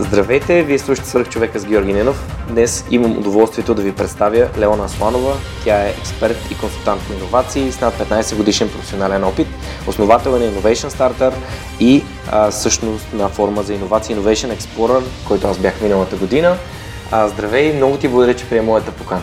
Здравейте, вие слушате Свърх човека с Георги Ненов. Днес имам удоволствието да ви представя Леона Асланова. Тя е експерт и консултант по иновации с над 15 годишен професионален опит, основател на Innovation Starter и а, всъщност на форма за иновации Innovation Explorer, който аз бях миналата година. А, здравей, много ти благодаря, че прие моята покана.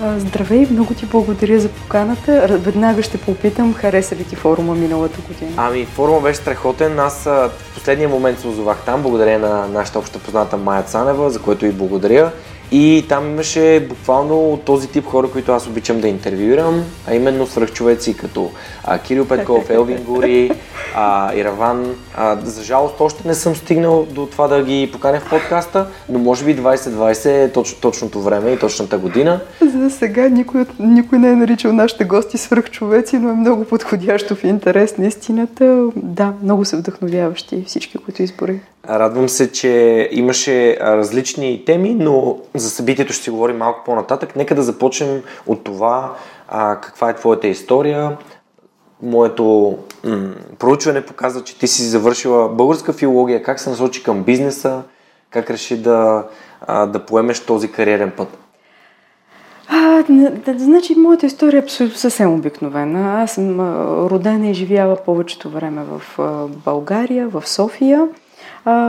Здравей, много ти благодаря за поканата. Веднага ще попитам, хареса ли ти форума миналата година? Ами, форума беше страхотен. Аз в последния момент се озовах там, благодаря на нашата обща позната Майя Цанева, за което и благодаря. И там имаше буквално този тип хора, които аз обичам да интервюирам, а именно свръхчовеци като а, Кирил Петков, Елвин Гури, а, Ираван. А, за жалост още не съм стигнал до това да ги поканя в подкаста, но може би 2020 е точ, точното време и точната година. За сега никой, никой не е наричал нашите гости свръхчовеци, но е много подходящо в интерес на истината. Да, много са вдъхновяващи всички, които изборих. Радвам се, че имаше различни теми, но за събитието ще си говорим малко по-нататък. Нека да започнем от това а, каква е твоята история. Моето м- проучване показва, че ти си завършила българска филология. Как се насочи към бизнеса? Как реши да, а, да поемеш този кариерен път? А, да, значи, моята история е съвсем обикновена. Аз съм родена и живяла повечето време в България, в София.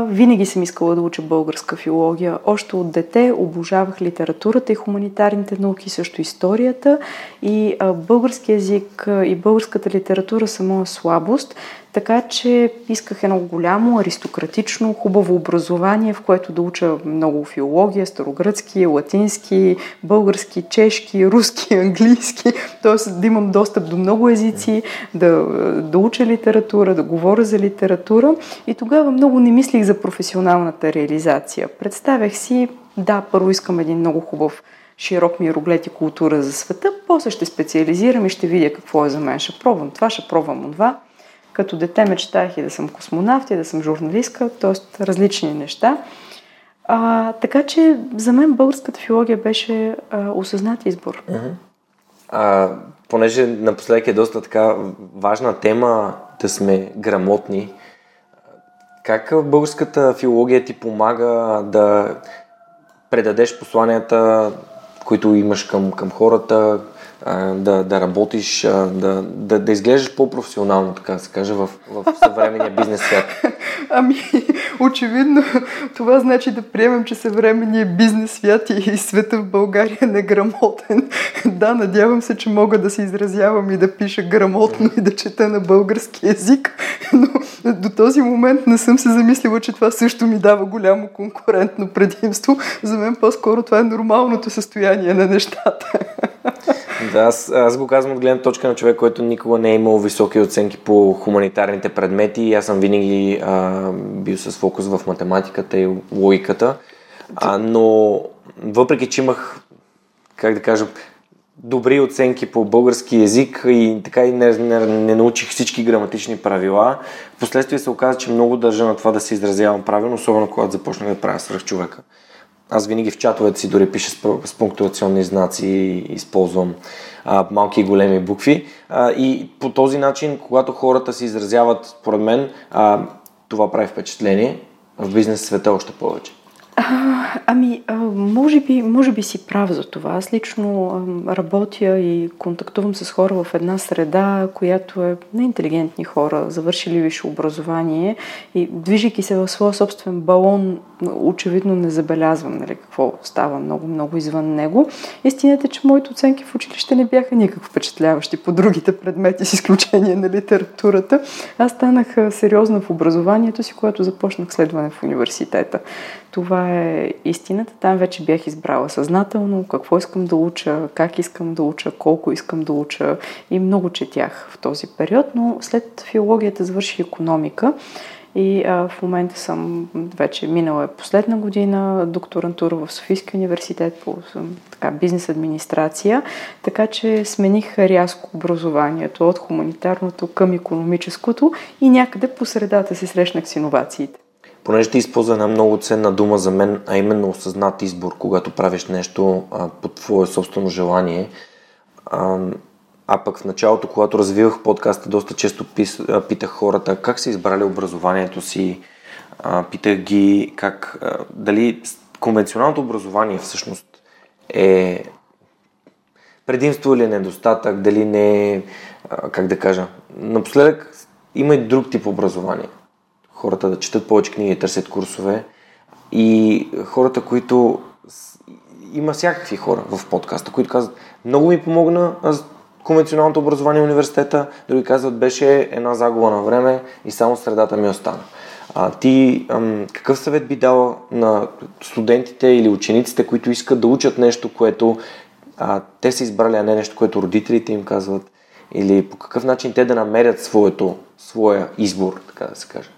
Винаги съм искала да уча българска филология. Още от дете обожавах литературата и хуманитарните науки, също историята. И български язик и българската литература са моя слабост. Така че исках едно голямо, аристократично, хубаво образование, в което да уча много филология, старогръцки, латински, български, чешки, руски, английски, т.е. да имам достъп до много езици, да, да уча литература, да говоря за литература. И тогава много не мислих за професионалната реализация. Представях си, да, първо искам един много хубав широк мироглед и култура за света, после ще специализирам и ще видя какво е за мен. Ще пробвам това, ще пробвам това. Като дете мечтах и да съм космонавт, и да съм журналистка, т.е. различни неща. А, така че за мен българската филология беше а, осъзнат избор. А, понеже напоследък е доста така важна тема да сме грамотни, как българската филология ти помага да предадеш посланията, които имаш към, към хората, да, да работиш, да, да, да изглеждаш по-професионално, така да се каже, в, в съвременния бизнес свят? Ами, очевидно, това значи да приемем, че съвременният бизнес свят и света в България е неграмотен. Да, надявам се, че мога да се изразявам и да пиша грамотно и да чета на български язик, но до този момент не съм се замислила, че това също ми дава голямо конкурентно предимство. За мен по-скоро това е нормалното състояние на нещата. Да, аз, аз го казвам от гледна точка на човек, който никога не е имал високи оценки по хуманитарните предмети и аз съм винаги а, бил с фокус в математиката и логиката. А, но въпреки, че имах, как да кажа, добри оценки по български язик и така и не, не, не научих всички граматични правила. Впоследствие се оказа, че много държа на това да се изразявам правилно, особено когато започнах да правя свръх човека. Аз винаги в чатовете си дори пиша с, пунктуационни знаци и използвам а, малки и големи букви. А, и по този начин, когато хората се изразяват, според мен, а, това прави впечатление в бизнес света още повече. А, ами, а, може, би, може би си прав за това. Аз лично а, работя и контактувам с хора в една среда, която е на интелигентни хора, завършили висше образование и движейки се в своя собствен балон, очевидно не забелязвам нали, какво става много, много извън него. Истината е, че моите оценки в училище не бяха никак впечатляващи по другите предмети, с изключение на литературата. Аз станах сериозна в образованието си, когато започнах следване в университета. Това е истината. Там вече бях избрала съзнателно какво искам да уча, как искам да уча, колко искам да уча и много четях в този период, но след филологията завърших економика и а, в момента съм вече минала е последна година докторантура в Софийския университет по така, бизнес администрация, така че смених рязко образованието от хуманитарното към економическото и някъде по средата се срещнах с иновациите понеже ти използва една много ценна дума за мен, а именно осъзнат избор, когато правиш нещо а, по твое собствено желание. А, а пък в началото, когато развивах подкаста, доста често пис, а, питах хората как са избрали образованието си, а, питах ги как, а, дали конвенционалното образование всъщност е предимство или недостатък, дали не е, как да кажа, напоследък има и друг тип образование хората да четат повече книги, да търсят курсове. И хората, които... Има всякакви хора в подкаста, които казват, много ми помогна конвенционалното образование в университета, други казват, беше една загуба на време и само средата ми остана. А, ти ам, какъв съвет би дала на студентите или учениците, които искат да учат нещо, което а, те са избрали, а не нещо, което родителите им казват? Или по какъв начин те да намерят своето, своя избор, така да се каже?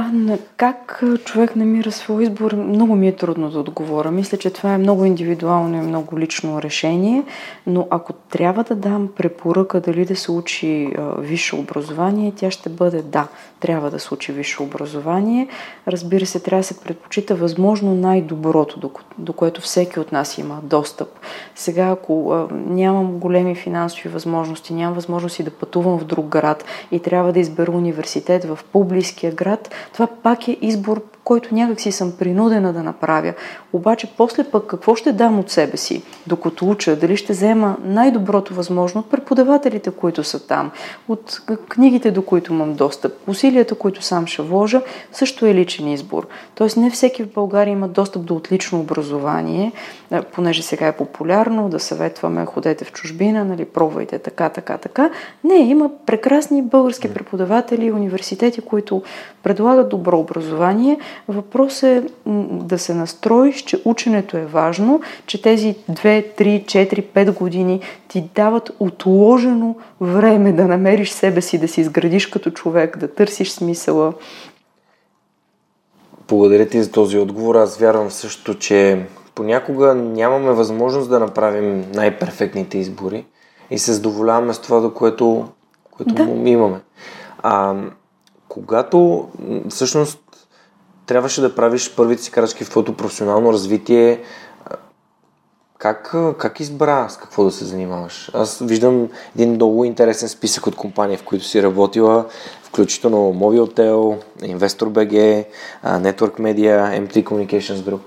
А на как човек намира своя избор, много ми е трудно да отговоря. Мисля, че това е много индивидуално и много лично решение, но ако трябва да дам препоръка дали да се учи висше образование, тя ще бъде да, трябва да се учи висше образование. Разбира се, трябва да се предпочита възможно най-доброто, до, което всеки от нас има достъп. Сега, ако нямам големи финансови възможности, нямам възможности да пътувам в друг град и трябва да избера университет в по-близкия град, това пак е избор, който някак си съм принудена да направя. Обаче после пък какво ще дам от себе си, докато уча, дали ще взема най-доброто възможно от преподавателите, които са там, от книгите, до които имам достъп, усилията, които сам ще вложа, също е личен избор. Тоест не всеки в България има достъп до отлично образование, понеже сега е популярно да съветваме ходете в чужбина, нали, пробвайте така, така, така. Не, има прекрасни български преподаватели университети, които предлагат добро образование, Въпрос е да се настроиш, че ученето е важно, че тези 2, 3, 4, 5 години ти дават отложено време да намериш себе си, да си изградиш като човек, да търсиш смисъла. Благодаря ти за този отговор. Аз вярвам също, че понякога нямаме възможност да направим най-перфектните избори и се задоволяваме с това, до което, което да. имаме. А, когато всъщност трябваше да правиш първите си крачки в твоето професионално развитие. Как, как избра с какво да се занимаваш? Аз виждам един много интересен списък от компании, в които си работила, включително Mobiltel, InvestorBG, Network Media, M3 Communications Group.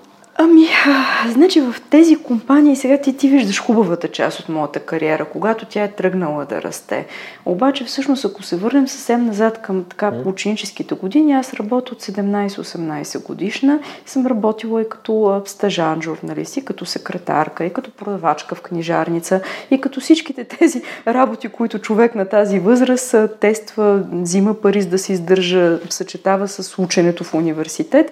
Ами, а, значи в тези компании сега ти, ти виждаш хубавата част от моята кариера, когато тя е тръгнала да расте. Обаче всъщност, ако се върнем съвсем назад към така ученическите години, аз работя от 17-18 годишна. Съм работила и като стажан журналист, и като секретарка, и като продавачка в книжарница, и като всичките тези работи, които човек на тази възраст тества, взима пари за да се издържа, съчетава с ученето в университет.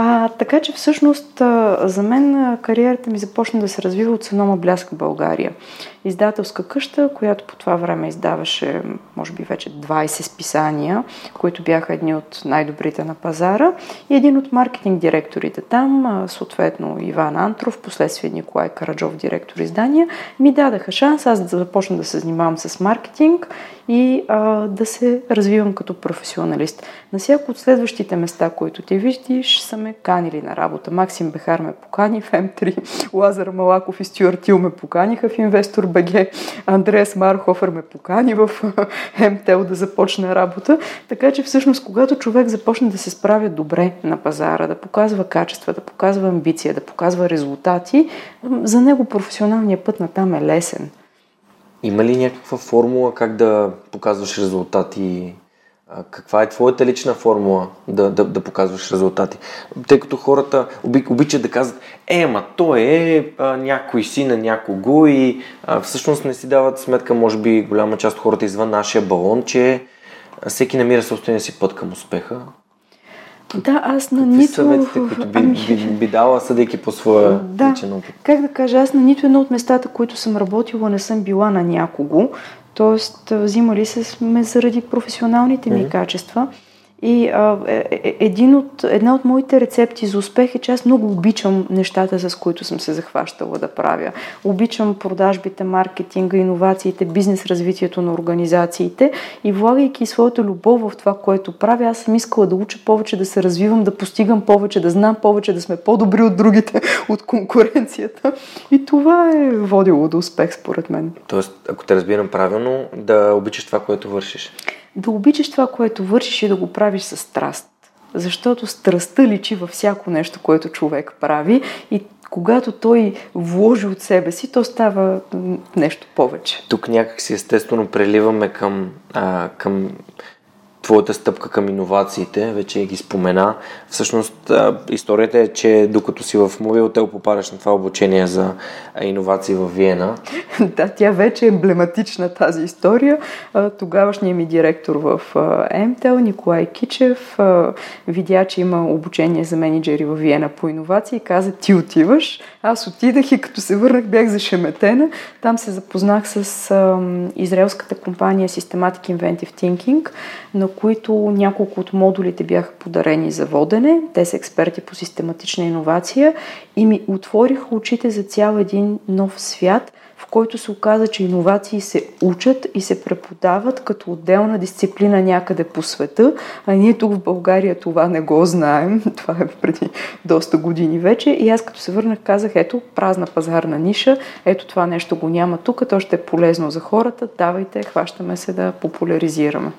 А, така че всъщност за мен кариерата ми започна да се развива от Санома Бляск в България. Издателска къща, която по това време издаваше, може би вече 20 списания, които бяха едни от най-добрите на пазара. И един от маркетинг директорите там, съответно Иван Антров, последствие Николай Караджов, директор издания, ми дадаха шанс аз да започна да се занимавам с маркетинг и а, да се развивам като професионалист. На всяко от следващите места, които ти виждаш, са ме канили на работа. Максим Бехар ме покани в М3, Лазар Малаков и Стюарт Тил ме поканиха в Инвестор БГ, Андреас Мархофер ме покани в МТЛ да започне работа. Така че всъщност, когато човек започне да се справя добре на пазара, да показва качества, да показва амбиция, да показва резултати, за него професионалният път на там е лесен. Има ли някаква формула как да показваш резултати? Каква е твоята лична формула да, да, да показваш резултати? Тъй като хората обичат да казват, е, ма той е а, някой си на някого и а, всъщност не си дават сметка, може би голяма част от хората извън нашия балон, че всеки намира собствения си път към успеха. Да, аз на Какви нито... съветите, които би, Ами, би, би дала, съдейки по своя да, личен опит? как да кажа, аз на нито едно от местата, които съм работила, не съм била на някого. Тоест, взимали се сме заради професионалните ми Мгм. качества. И а, е, е, един от, една от моите рецепти за успех е, че аз много обичам нещата, с които съм се захващала да правя. Обичам продажбите, маркетинга, иновациите, бизнес развитието на организациите и влагайки своята любов в това, което правя, аз съм искала да уча повече, да се развивам, да постигам повече, да знам повече, да сме по-добри от другите, от конкуренцията. И това е водило до успех, според мен. Тоест, ако те разбирам правилно, да обичаш това, което вършиш. Да обичаш това, което вършиш и да го правиш с страст. Защото страстта личи във всяко нещо, което човек прави и когато той вложи от себе си, то става нещо повече. Тук някак си естествено преливаме към, а, към твоята стъпка към иновациите, вече ги спомена. Всъщност историята е, че докато си в Мовилтел попадаш на това обучение за иновации в Виена. да, тя вече е емблематична тази история. Тогавашният ми директор в МТЛ, Николай Кичев, видя, че има обучение за менеджери в Виена по иновации и каза, ти отиваш. Аз отидах и като се върнах бях зашеметена. Там се запознах с израелската компания Systematic Inventive Thinking, на които няколко от модулите бяха подарени за водене. Те са експерти по систематична иновация и ми отвориха очите за цял един нов свят, в който се оказа, че иновации се учат и се преподават като отделна дисциплина някъде по света, а ние тук в България това не го знаем. Това е преди доста години вече. И аз като се върнах казах, ето, празна пазарна ниша, ето това нещо го няма тук, то ще е полезно за хората, давайте, хващаме се да популяризираме.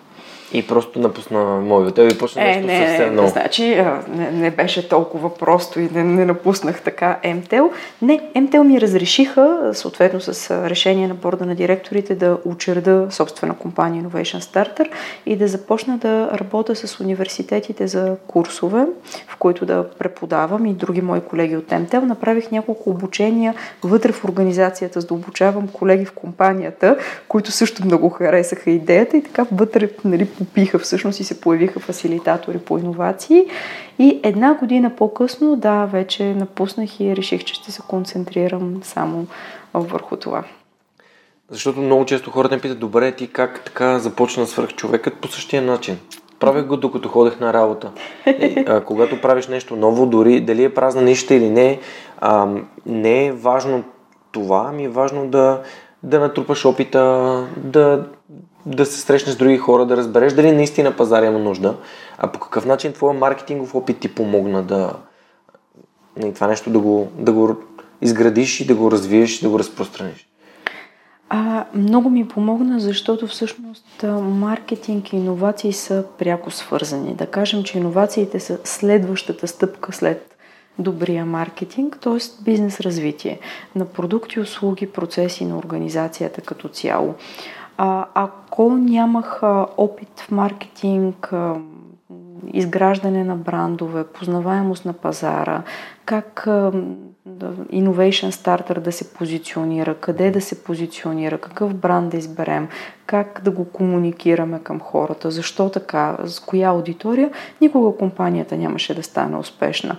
И просто напусна Мовилтел и почна Е, нещо не, съвсем ново. значи не, не беше толкова просто и не, не напуснах така МТЛ. Не, МТЛ ми разрешиха, съответно с решение на борда на директорите, да учреда собствена компания Innovation Starter и да започна да работя с университетите за курсове, в които да преподавам и други мои колеги от МТЛ. Направих няколко обучения вътре в организацията, за да обучавам колеги в компанията, които също много харесаха идеята и така вътре нали, попиха всъщност и се появиха фасилитатори по иновации. И една година по-късно, да, вече напуснах и реших, че ще се концентрирам само върху това. Защото много често хората ме питат, добре, ти как така започна свърх човекът по същия начин. Правех го докато ходех на работа. Е, а, когато правиш нещо ново, дори дали е празна нища или не, а, не е важно това, ами е важно да, да натрупаш опита, да, да се срещнеш с други хора, да разбереш дали наистина пазар има нужда, а по какъв начин твоя маркетингов опит ти помогна да и това нещо да го, да го изградиш и да го развиеш и да го разпространиш. А, много ми помогна, защото всъщност маркетинг и иновации са пряко свързани. Да кажем, че иновациите са следващата стъпка след добрия маркетинг, т.е. бизнес развитие на продукти, услуги, процеси на организацията като цяло. А, ако нямах опит в маркетинг, изграждане на брандове, познаваемост на пазара, как Innovation Starter да се позиционира, къде да се позиционира, какъв бранд да изберем, как да го комуникираме към хората, защо така, с коя аудитория, никога компанията нямаше да стане успешна.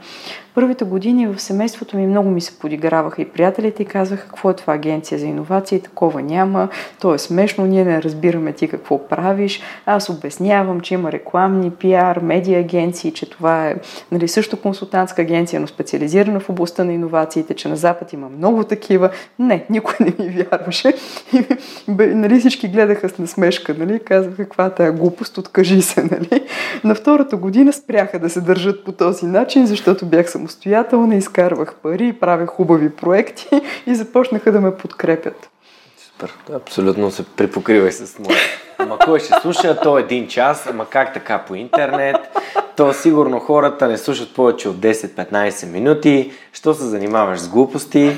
Първите години в семейството ми много ми се подиграваха и приятелите и казваха какво е това агенция за иновации, такова няма, то е смешно, ние не разбираме ти какво правиш. Аз обяснявам, че има рекламни, пиар, медиа агенции, че това е нали, също консултантска агенция, но специализирана в областта на иновациите, че на Запад има много такива. Не, никой не ми вярваше. И, нали, всички гледаха с насмешка, нали, казваха каква е глупост, откажи се. Нали. На втората година спряха да се държат по този начин, защото бях самостоятелна, изкарвах пари, правех хубави проекти и започнаха да ме подкрепят. Супер. Абсолютно се припокривай с моя. Ама кой ще слуша? То един час, ама как така по интернет? То сигурно хората не слушат повече от 10-15 минути. Що се занимаваш с глупости?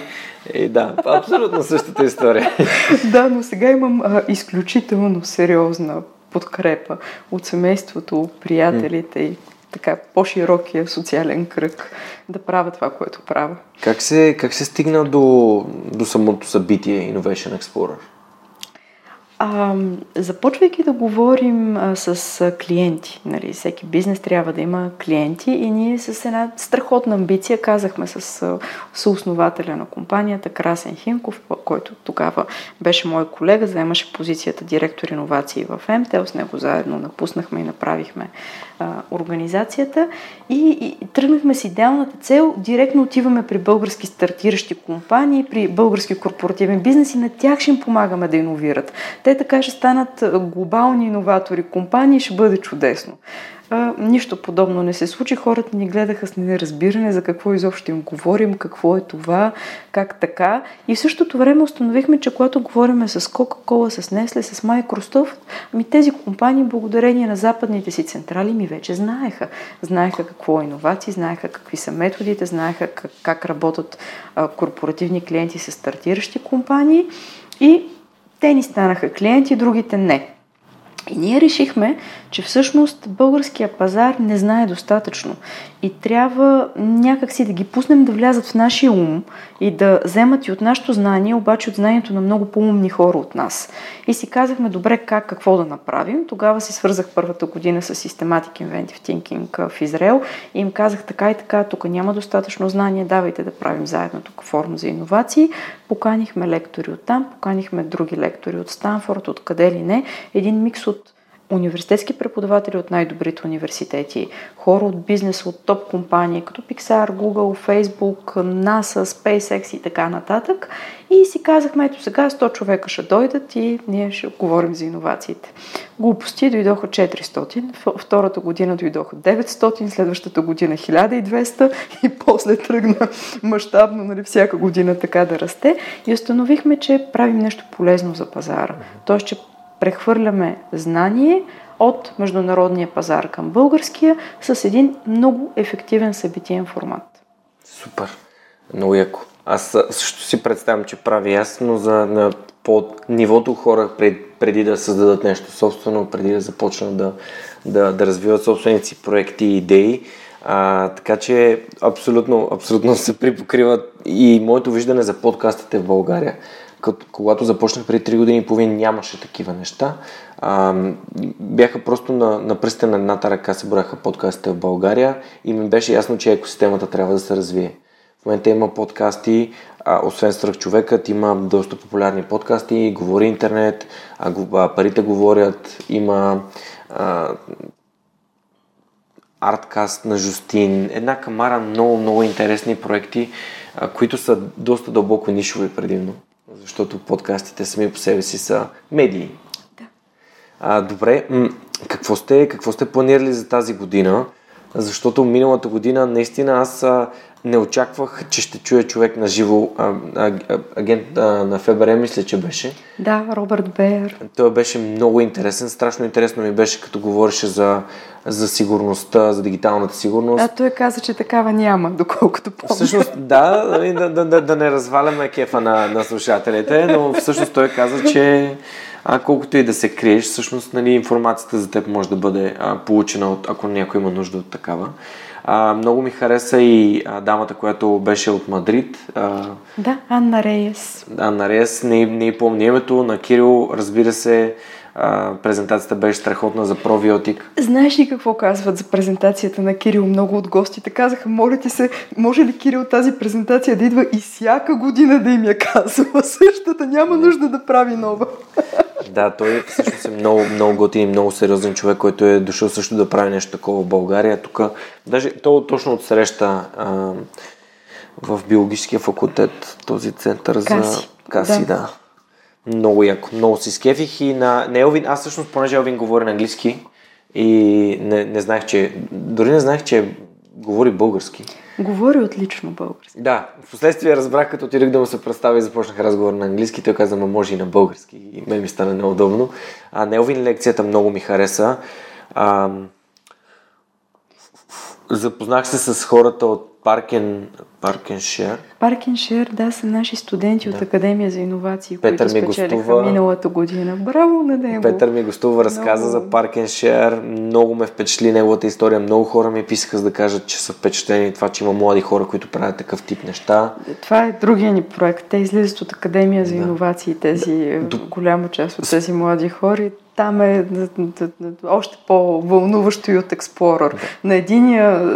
И да, абсолютно същата история. да, но сега имам а, изключително сериозна подкрепа от семейството, приятелите и така по-широкия социален кръг да правя това, което правя. Как се, как се стигна до, до самото събитие Innovation Explorer? А, започвайки да говорим а, с клиенти, нали, всеки бизнес трябва да има клиенти и ние с една страхотна амбиция казахме с а, съоснователя на компанията Красен Хинков, който тогава беше мой колега, заемаше позицията директор иновации в МТЛ, с него заедно напуснахме и направихме а, организацията и, и тръгнахме с идеалната цел, директно отиваме при български стартиращи компании, при български корпоративен бизнес и на тях ще им помагаме да иновират. Те така ще станат глобални иноватори, компании, ще бъде чудесно. А, нищо подобно не се случи. Хората ни гледаха с неразбиране за какво изобщо им говорим, какво е това, как така. И в същото време установихме, че когато говорим с Coca-Cola, с Nestle, с Microsoft, ами тези компании, благодарение на западните си централи, ми вече знаеха. Знаеха какво е иновации, знаеха какви са методите, знаеха как, как работят а, корпоративни клиенти с стартиращи компании и те ни станаха клиенти, другите не. И ние решихме, че всъщност българския пазар не знае достатъчно и трябва някакси да ги пуснем да влязат в нашия ум и да вземат и от нашето знание, обаче от знанието на много по-умни хора от нас. И си казахме, добре, как, какво да направим. Тогава си свързах първата година с Systematic Inventive Thinking в Израел и им казах така и така, тук няма достатъчно знание, давайте да правим заедно тук форум за иновации. Поканихме лектори от там, поканихме други лектори от Станфорд, от къде ли не. Един микс от университетски преподаватели от най-добрите университети, хора от бизнес, от топ компании, като Pixar, Google, Facebook, NASA, SpaceX и така нататък. И си казахме, ето сега 100 човека ще дойдат и ние ще говорим за иновациите. Глупости дойдоха 400, втората година дойдоха 900, следващата година 1200 и после тръгна мащабно, нали, всяка година така да расте. И установихме, че правим нещо полезно за пазара. Тоест, че прехвърляме знание от международния пазар към българския с един много ефективен събитиен формат. Супер. Много яко. Аз също си представям, че прави ясно за на, по нивото хора пред, преди да създадат нещо собствено, преди да започнат да, да, да развиват собствените си проекти и идеи. А, така че абсолютно, абсолютно се припокриват и моето виждане за подкастите в България когато започнах преди 3 години и половина, нямаше такива неща. А, бяха просто на, на пръстите на едната ръка се брояха подкастите в България и ми беше ясно, че екосистемата трябва да се развие. В момента има подкасти, а, освен човекът, има доста популярни подкасти, говори интернет, а, а, парите говорят, има а, арткаст на Жустин, една камара много, много интересни проекти, а, които са доста дълбоко нишови предимно защото подкастите сами по себе си са медии. Да. А, добре, какво сте, какво сте планирали за тази година? Защото миналата година наистина аз а, не очаквах, че ще чуя човек на живо, агент на ФБР, мисля, че беше. Да, Робърт Бейер. Той беше много интересен, страшно интересно ми беше, като говореше за, за сигурността, за дигиталната сигурност. А той каза, че такава няма, доколкото помня. Всъщност, да, нали, да, да, да, да не разваляме кефа на, на слушателите, но всъщност той каза, че а, колкото и да се криеш, всъщност нали, информацията за теб може да бъде а, получена, от, ако някой има нужда от такава. А, много ми хареса и а, дамата, която беше от Мадрид. А, да, Анна Рейес. Анна Рейес, не, не помня името, на Кирил, разбира се, а, презентацията беше страхотна за пробиотик. Знаеш ли какво казват за презентацията на Кирил? Много от гостите казаха, моля ти се, може ли Кирил тази презентация да идва и всяка година да им я казва същата, няма нужда да прави нова. Да, той всъщност е много, много готин и много сериозен човек, който е дошъл също да прави нещо такова в България. Тук, даже то точно от среща а, в биологическия факултет, този център за Каси, каси, да. да. Много яко, много си скефих и на, на Елвин, аз всъщност, понеже Елвин говори на английски и не, не знаех, че, дори не знаех, че говори български. Говори отлично български. Да, в последствие разбрах, като отидох да му се представя и започнах разговор на английски, той каза, ма може и на български. И мен ми стана неудобно. А Нелвин лекцията много ми хареса. А, запознах се с хората от Паркен, Паркен Шер. Паркен Шер, да, са наши студенти да. от Академия за иновации, Петър които ми спечелиха гостува. миналата година. Браво на него! Петър ми гостува, разказа Много. за Паркен Шер. Много ме впечатли неговата история. Много хора ми писаха за да кажат, че са впечатлени това, че има млади хора, които правят такъв тип неща. Това е другия ни проект. Те излизат от Академия за Да. иновации, тези Да. голяма част от тези млади хора. Там е още по-вълнуващо и от Explorer. На единия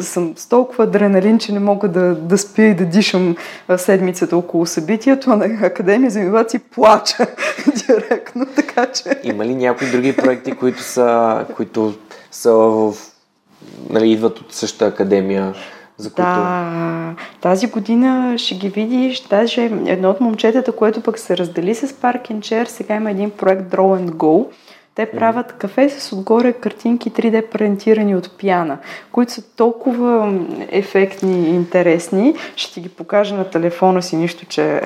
съм с толкова адреналин, че не мога да, да спя и да дишам седмицата около събитието, а на Академия за иновации плача директно, така че... Има ли някои други проекти, които са, които са в, нали, идват от същата академия, за които... Да, тази година ще ги видиш. Даже едно от момчетата, което пък се раздели с Park and Chair, сега има един проект Draw and Go. Те правят кафе с отгоре картинки 3D принтирани от пяна, които са толкова ефектни и интересни. Ще ти ги покажа на телефона си, нищо, че е,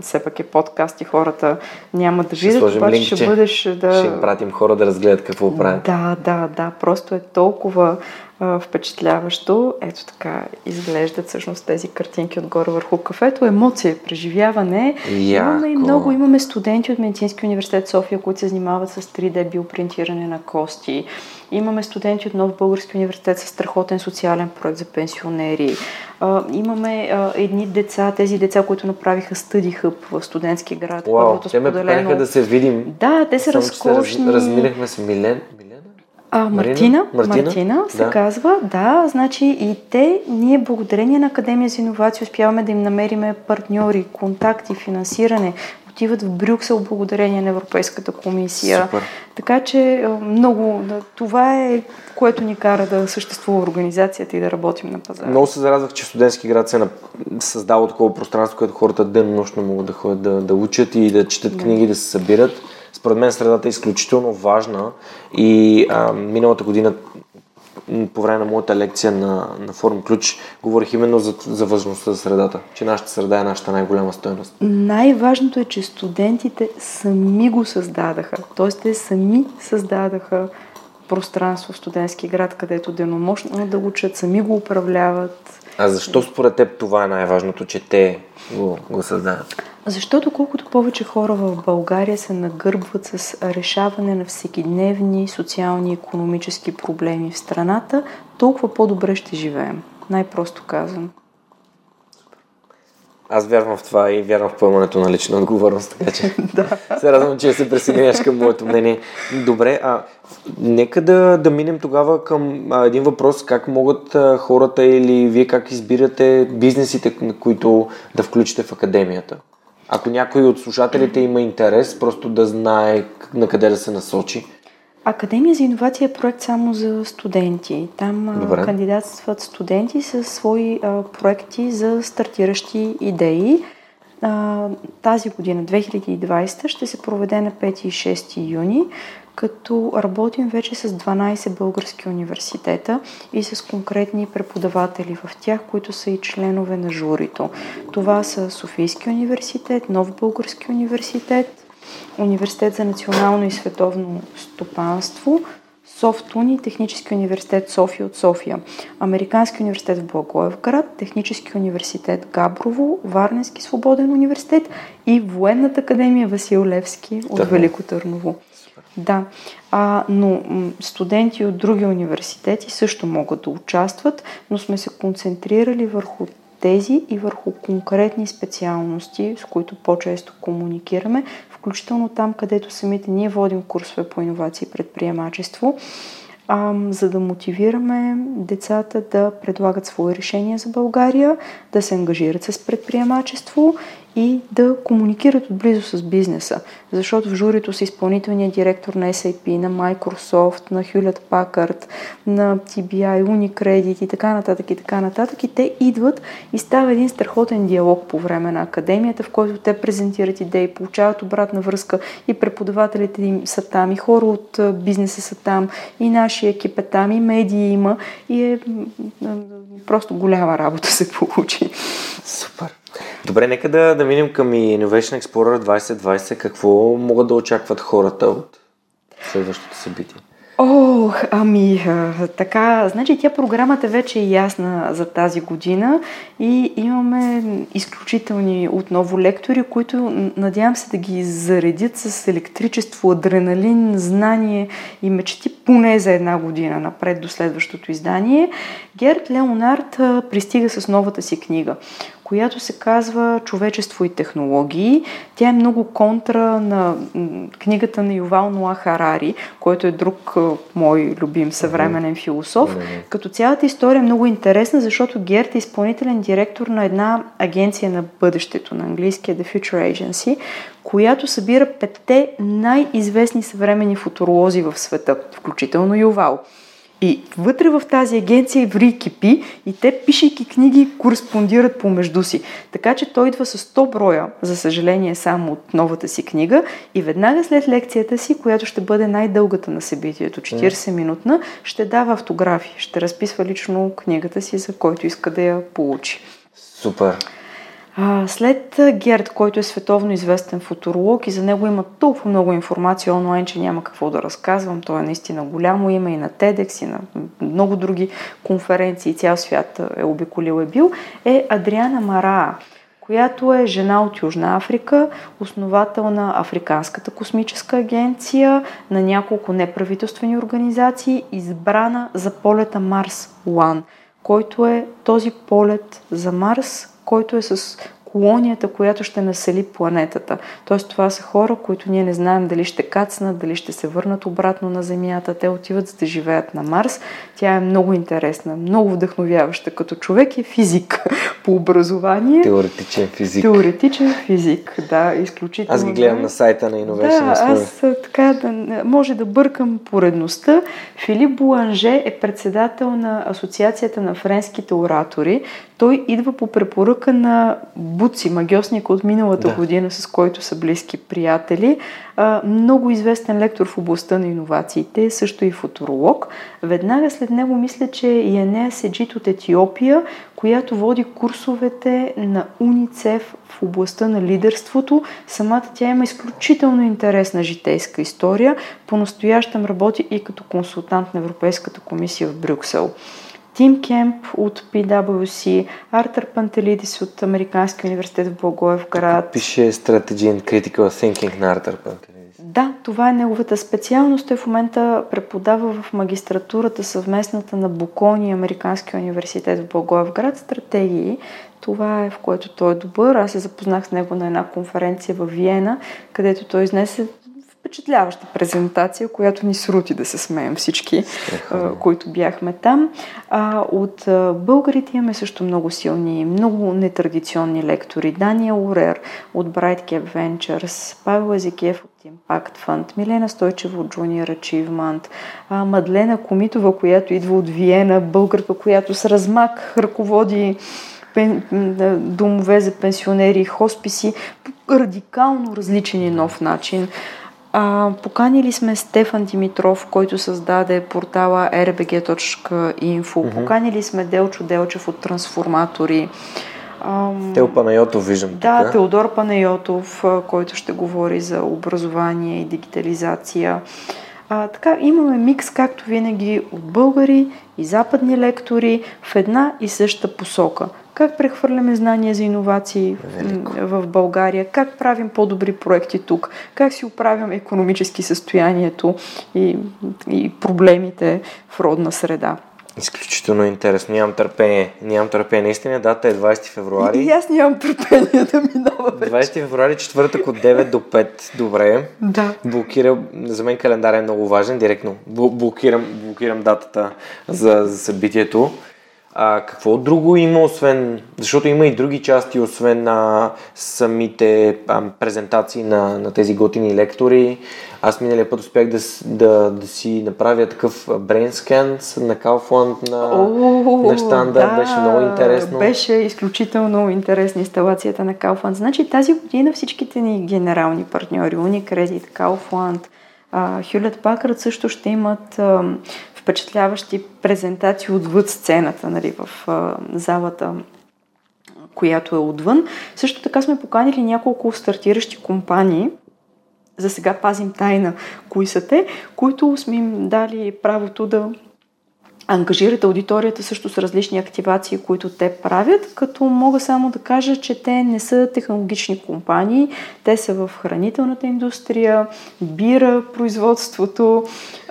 все пак е подкаст и хората няма да Ще видят, сложим обаче линкче. ще бъдеш да... Ще им пратим хора да разгледат какво правят. Да, да, да. Просто е толкова а, впечатляващо. Ето така изглеждат всъщност тези картинки отгоре върху кафето. Емоция, преживяване. Имаме и Яко. много, имаме студенти от Медицинския университет София, които се занимават с 3D биопринтиране на кости. Имаме студенти от Нов Български университет с страхотен социален проект за пенсионери. А, имаме а, едни деца, тези деца, които направиха Study Hub в студентски град. Първото те ме поканиха да се видим. Да, те са Само, разкошни. Раз, разминахме с Милен. А, Марина? Мартина, Мартина? Мартина, се Да. казва, да, значи и те, ние благодарение на Академия за иновации успяваме да им намериме партньори, контакти, финансиране, отиват в Брюксел благодарение на Европейската комисия. Супер. Така че а, много, да, това е което ни кара да съществува организацията и да работим на пазара. Много се зарадвах, че студентски град се е създава такова пространство, където хората ден-нощно могат да ходят да, да учат и да четат книги, да се събират. Според мен средата е изключително важна и а, миналата година по време на моята лекция на, на форум Ключ говорих именно за, за важността за средата, че нашата среда е нашата най-голяма стоеност. Най-важното е, че студентите сами го създадаха. Т.е. те сами създадаха пространство в студентски град, където деномощно да учат, сами го управляват. А защо според теб това е най-важното, че те го, го създават? Защото колкото повече хора в България се нагърбват с решаване на всекидневни социални и економически проблеми в страната, толкова по-добре ще живеем. Най-просто казано. Аз вярвам в това и вярвам в поемането на лична отговорност, така че Да. се радвам, че се присъединяш към моето мнение. Добре, а нека да, да минем тогава към а, един въпрос. Как могат а, хората или вие как избирате бизнесите, на които да включите в академията? Ако някой от слушателите има интерес, просто да знае на къде да се насочи. Академия за иновация е проект само за студенти. Там Добре. кандидатстват студенти с свои а, проекти за стартиращи идеи. А, тази година, 2020, ще се проведе на 5 и 6 юни, като работим вече с 12 български университета и с конкретни преподаватели в тях, които са и членове на журито. Това са Софийски университет, Нов български университет, Университет за национално и световно стопанство, Софтуни, Технически университет София от София, Американски университет в Благоевград, Технически университет Габрово, Варненски свободен университет и Военната академия Васил Левски от Търново. Велико Търново. Да, а, но студенти от други университети също могат да участват, но сме се концентрирали върху тези и върху конкретни специалности, с които по-често комуникираме, включително там, където самите ние водим курсове по иновации и предприемачество, а, за да мотивираме децата да предлагат свои решения за България, да се ангажират с предприемачество и да комуникират отблизо с бизнеса. Защото в журито са изпълнителният директор на SAP, на Microsoft, на Hewlett Packard, на TBI, Unicredit и така нататък и така нататък. И те идват и става един страхотен диалог по време на академията, в който те презентират идеи, получават обратна връзка и преподавателите им са там, и хора от бизнеса са там, и нашия екип е там, и медии има. И е просто голяма работа се получи. Супер. Добре, нека да, да минем към Innovation Explorer 2020. Какво могат да очакват хората от следващото събитие? О, ами, така, значи тя програмата вече е ясна за тази година и имаме изключителни отново лектори, които надявам се да ги заредят с електричество, адреналин, знание и мечти поне за една година напред до следващото издание. Герт Леонард пристига с новата си книга която се казва Човечество и технологии. Тя е много контра на книгата на Ювал Ноа Харари, който е друг мой любим съвременен философ. Като цялата история е много интересна, защото Герт е изпълнителен директор на една агенция на бъдещето, на английския The Future Agency, която събира петте най-известни съвремени футуролози в света, включително Ювал. И вътре в тази агенция ври кипи и те, пишейки книги, кореспондират помежду си. Така че той идва с 100 броя, за съжаление само от новата си книга и веднага след лекцията си, която ще бъде най-дългата на събитието, 40 минутна, ще дава автографи, ще разписва лично книгата си, за който иска да я получи. Супер. След Герд, който е световно известен футуролог и за него има толкова много информация онлайн, че няма какво да разказвам. Той е наистина голямо име и на TEDx, и на много други конференции, цял свят е обиколил е бил, е Адриана Мараа която е жена от Южна Африка, основател на Африканската космическа агенция, на няколко неправителствени организации, избрана за полета Марс One, който е този полет за Марс, който е с колонията, която ще насели планетата. Тоест това са хора, които ние не знаем дали ще кацнат, дали ще се върнат обратно на Земята. Те отиват за да живеят на Марс. Тя е много интересна, много вдъхновяваща. Като човек е физик по образование. Теоретичен физик. Теоретичен физик, да, изключително. Аз ги гледам на сайта на Innovation. Да, аз така, да, може да бъркам поредността. Филип Буланже е председател на Асоциацията на френските оратори. Той идва по препоръка на Буци, магиосник от миналата да. година, с който са близки приятели. А, много известен лектор в областта на иновациите, също и футуролог. Веднага след него мисля, че и Енея Седжит от Етиопия, която води курсовете на УНИЦЕФ в областта на лидерството. Самата тя има изключително интересна житейска история. По-настоящем работи и като консултант на Европейската комисия в Брюксел. Тим Кемп от PwC, Артър Пантелидис от Американския университет в Благоевград. Пише Strategy and Critical Thinking на Артър Пантелидис. Да, това е неговата специалност. Той в момента преподава в магистратурата съвместната на Букони, Американския университет в Благоевград, стратегии. Това е в което той е добър. Аз се запознах с него на една конференция в Виена, където той изнесе впечатляваща презентация, която ни срути да се смеем всички, а, които бяхме там. А, от а, българите имаме също много силни, много нетрадиционни лектори. Дания Урер от Bright Cap Ventures, Павел Езекиев от Impact Fund, Милена Стойчева от Junior Achievement, а, Мадлена Комитова, която идва от Виена, българка, която с размак ръководи домове за пенсионери хосписи по радикално различен и нов начин. А, поканили сме Стефан Димитров, който създаде портала rbg.info. Mm-hmm. Поканили сме Делчо Делчев от Трансформатори. Тео Панайотов виждам Да, тук. Теодор Панайотов, който ще говори за образование и дигитализация. А, така, имаме микс, както винаги, от българи и западни лектори в една и съща посока – как прехвърляме знания за иновации в България, как правим по-добри проекти тук, как си оправяме економически състоянието и, и проблемите в родна среда. Изключително интересно. Нямам търпение. Нямам търпение. Наистина дата е 20 февруари. И аз нямам търпение да минава вече. 20 февруари, четвъртък от 9 до 5. Добре. Да. Блокира, за мен календар е много важен, директно. Бл- блокирам, блокирам датата за, за събитието. А, какво друго има, освен, защото има и други части, освен на самите а, презентации на, на тези готини лектори. Аз миналия път успях да, да, да си направя такъв brain scan на Kaufland на, О, на штанда. Беше много интересно. Беше изключително интересна инсталацията на Kaufland. Значи тази година всичките ни генерални партньори, Unicredit, Kaufland, Hewlett Packard също ще имат впечатляващи презентации отвъд сцената, нали, в залата която е отвън. Също така сме поканили няколко стартиращи компании, за сега пазим тайна кои са те, които сме им дали правото да ангажират аудиторията също с различни активации, които те правят, като мога само да кажа, че те не са технологични компании, те са в хранителната индустрия, бира, производството,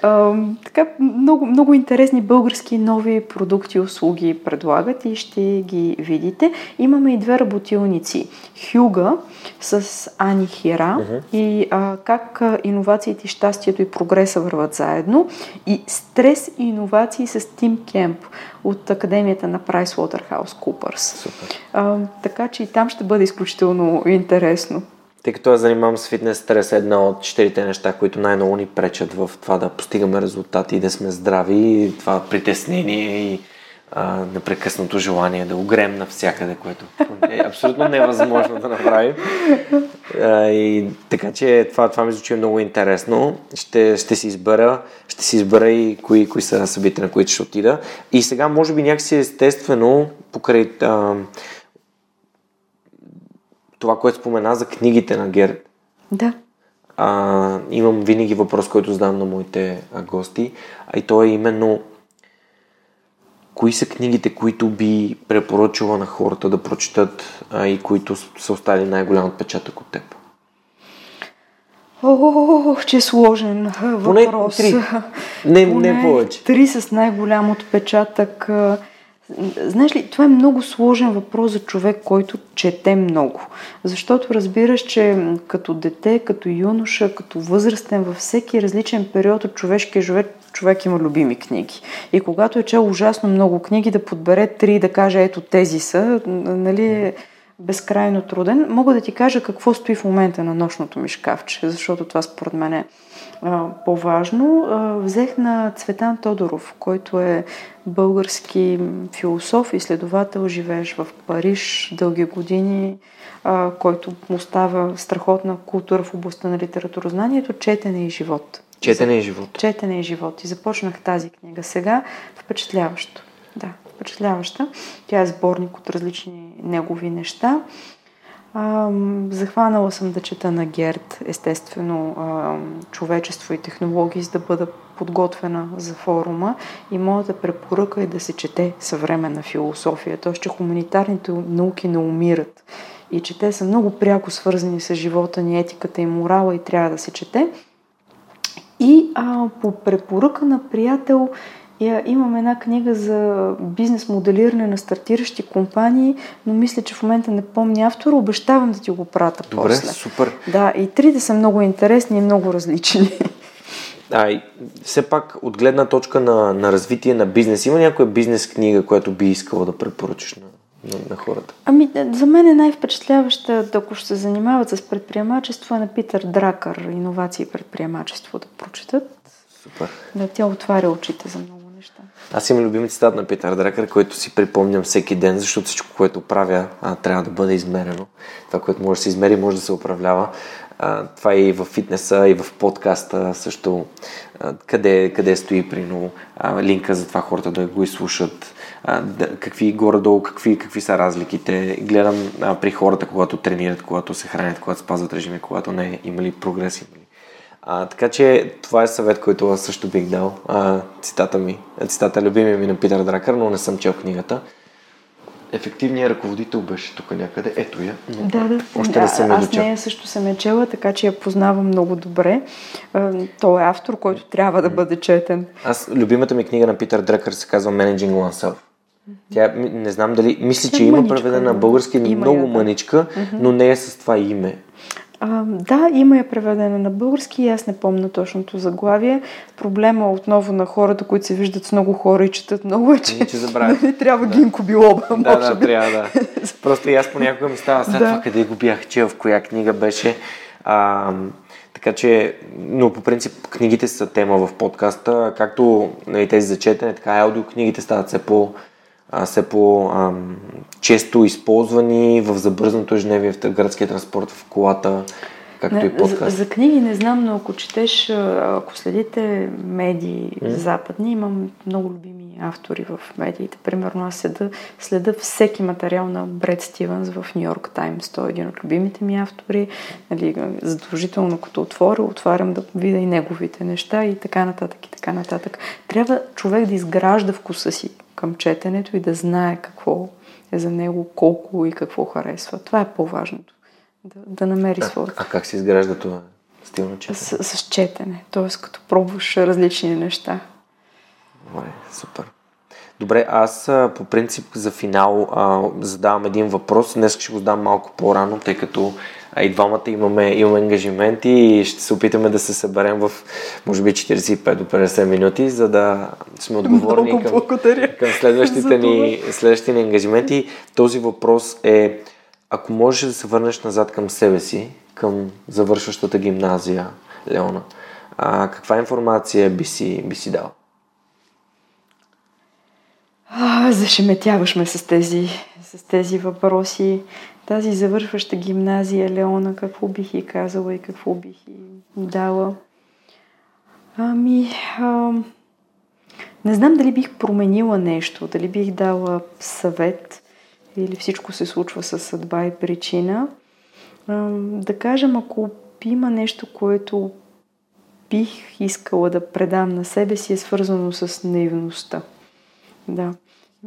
а, така много, много интересни български нови продукти и услуги предлагат и ще ги видите. Имаме и две работилници. Хюга с Ани Хира uh-huh. и а, как иновациите, щастието и прогреса върват заедно и стрес и иновации с Тим Кемп от Академията на PricewaterhouseCoopers. Супер. А, така че и там ще бъде изключително интересно. Тъй като аз занимавам с фитнес стрес, е една от четирите неща, които най-много ни пречат в това да постигаме резултати и да сме здрави, и това притеснение и а, непрекъснато желание да огрем навсякъде, което е абсолютно невъзможно да направим. А, и, така че това, това ми звучи много интересно. Ще, ще си избера, ще си избера и кои, кои са събития, на които ще отида. И сега, може би, някакси естествено, покрай а, това, което спомена за книгите на Герд, Да. а, имам винаги въпрос, който задавам на моите гости, а и то е именно кои са книгите, които би препоръчала на хората да прочитат а, и които са оставили най-голям отпечатък от теб? О, че сложен а, Поне въпрос. три. Не- не повече. Три с най-голям отпечатък. Знаеш ли, това е много сложен въпрос за човек, който чете много. Защото разбираш, че като дете, като юноша, като възрастен, във всеки различен период от човешкия живот, човек има любими книги. И когато е чел ужасно много книги, да подбере три и да каже, ето тези са, нали, е безкрайно труден. Мога да ти кажа какво стои в момента на нощното ми шкафче, защото това според мен е по-важно. Взех на Цветан Тодоров, който е български философ, изследовател, живееш в Париж дълги години, а, който остава страхотна култура в областта на литературознанието, четене и живот. Четене и живот. Четене и живот. И започнах тази книга сега. Впечатляващо. Да, впечатляваща. Тя е сборник от различни негови неща. Ам, захванала съм да чета на Герд, естествено, ам, човечество и технологии, за да бъда подготвена за форума. И моята препоръка е да се чете съвременна философия, т.е. че хуманитарните науки не умират и че те са много пряко свързани с живота ни, етиката и морала и трябва да се чете. И а, по препоръка на приятел я, имам една книга за бизнес моделиране на стартиращи компании, но мисля, че в момента не помня автора. Обещавам да ти го пратя Добре, после. супер. Да, и трите са много интересни и много различни. А, и все пак, от гледна точка на, на развитие на бизнес, има някоя бизнес книга, която би искала да препоръчаш на, на, на хората? Ами, за мен е най-впечатляваща, ако ще се занимават с предприемачество, е на Питър Дракър, иновации и предприемачество да прочитат. Супер. Да, тя отваря очите за много. Аз имам любим цитат на Питър Дракър, който си припомням всеки ден, защото всичко, което правя, а, трябва да бъде измерено. Това, което може да се измери, може да се управлява. А, това е и в фитнеса, и в подкаста също, а, къде, къде стои прино линка за това хората да го изслушат, а, да, какви горе-долу, какви, какви са разликите. Гледам а, при хората, когато тренират, когато се хранят, когато спазват режими, когато не има ли прогрес, има ли а, така че това е съвет, който аз също бих дал. А, цитата ми, цитата е любимия ми на Питър Дракър, но не съм чел книгата. ефективният ръководител беше тук някъде. Ето я. Но Да, да. Още не съм я Аз нея също съм я чела, така че я познавам много добре. Той е автор, който трябва да бъде четен. Аз, любимата ми книга на Питър Дръкър се казва Managing Oneself. Тя, не знам дали, мисля, че има преведена на български, Има много я, да. мъничка, но не е с това име. А, да, има я преведена на български и аз не помня точното заглавие. Проблема отново на хората, които се виждат с много хора и четат много е, че, Ами, че нали, трябва гинко билоба, Да, може да, би. трябва да. Просто и аз понякога ми става след Да. това къде го бях чел, в коя книга беше. А, така че, но по принцип книгите са тема в подкаста, както нали, тези за четене, така и аудиокнигите стават все по все по ам, често използвани в забързаното ежедневие в градския транспорт, в колата, както Не, и за, подкаст. за книги не знам, но ако четеш, ако следите медии западни, имам много любими автори в медиите. Примерно аз следа, следа всеки материал на Бред Стивенс в Нью Йорк Таймс. Той е един от любимите ми автори. Нали, задължително като отворя, отварям да видя и неговите неща и така нататък и така нататък. Трябва човек да изгражда вкуса си към четенето и да знае какво е за него, колко и какво харесва. Това е по-важното. Да, да намери А, своята а как се изгражда това стил на четене? с, с четене, т.е. като пробваш различни неща. Добре, супер. Добре, аз по принцип за финал а, задавам един въпрос. Днес ще го задам малко по-рано, тъй като а, и двамата имаме, имаме ангажименти и ще се опитаме да се съберем в може би 45 до 50 минути, за да сме отговорни Много към, благодаря към следващите, ни, следващите ни ангажименти. Този въпрос е, ако можеш да се върнеш назад към себе си, към завършващата гимназия, Леона, а, каква информация би си, би си дал? А, зашеметяваш ме с тези, с тези въпроси. Тази завършваща гимназия, Леона, какво бих и казала и какво бих и дала? Ами, а, не знам дали бих променила нещо, дали бих дала съвет или всичко се случва със съдба и причина. А, да кажем, ако има нещо, което бих искала да предам на себе си, е свързано с наивността. Да.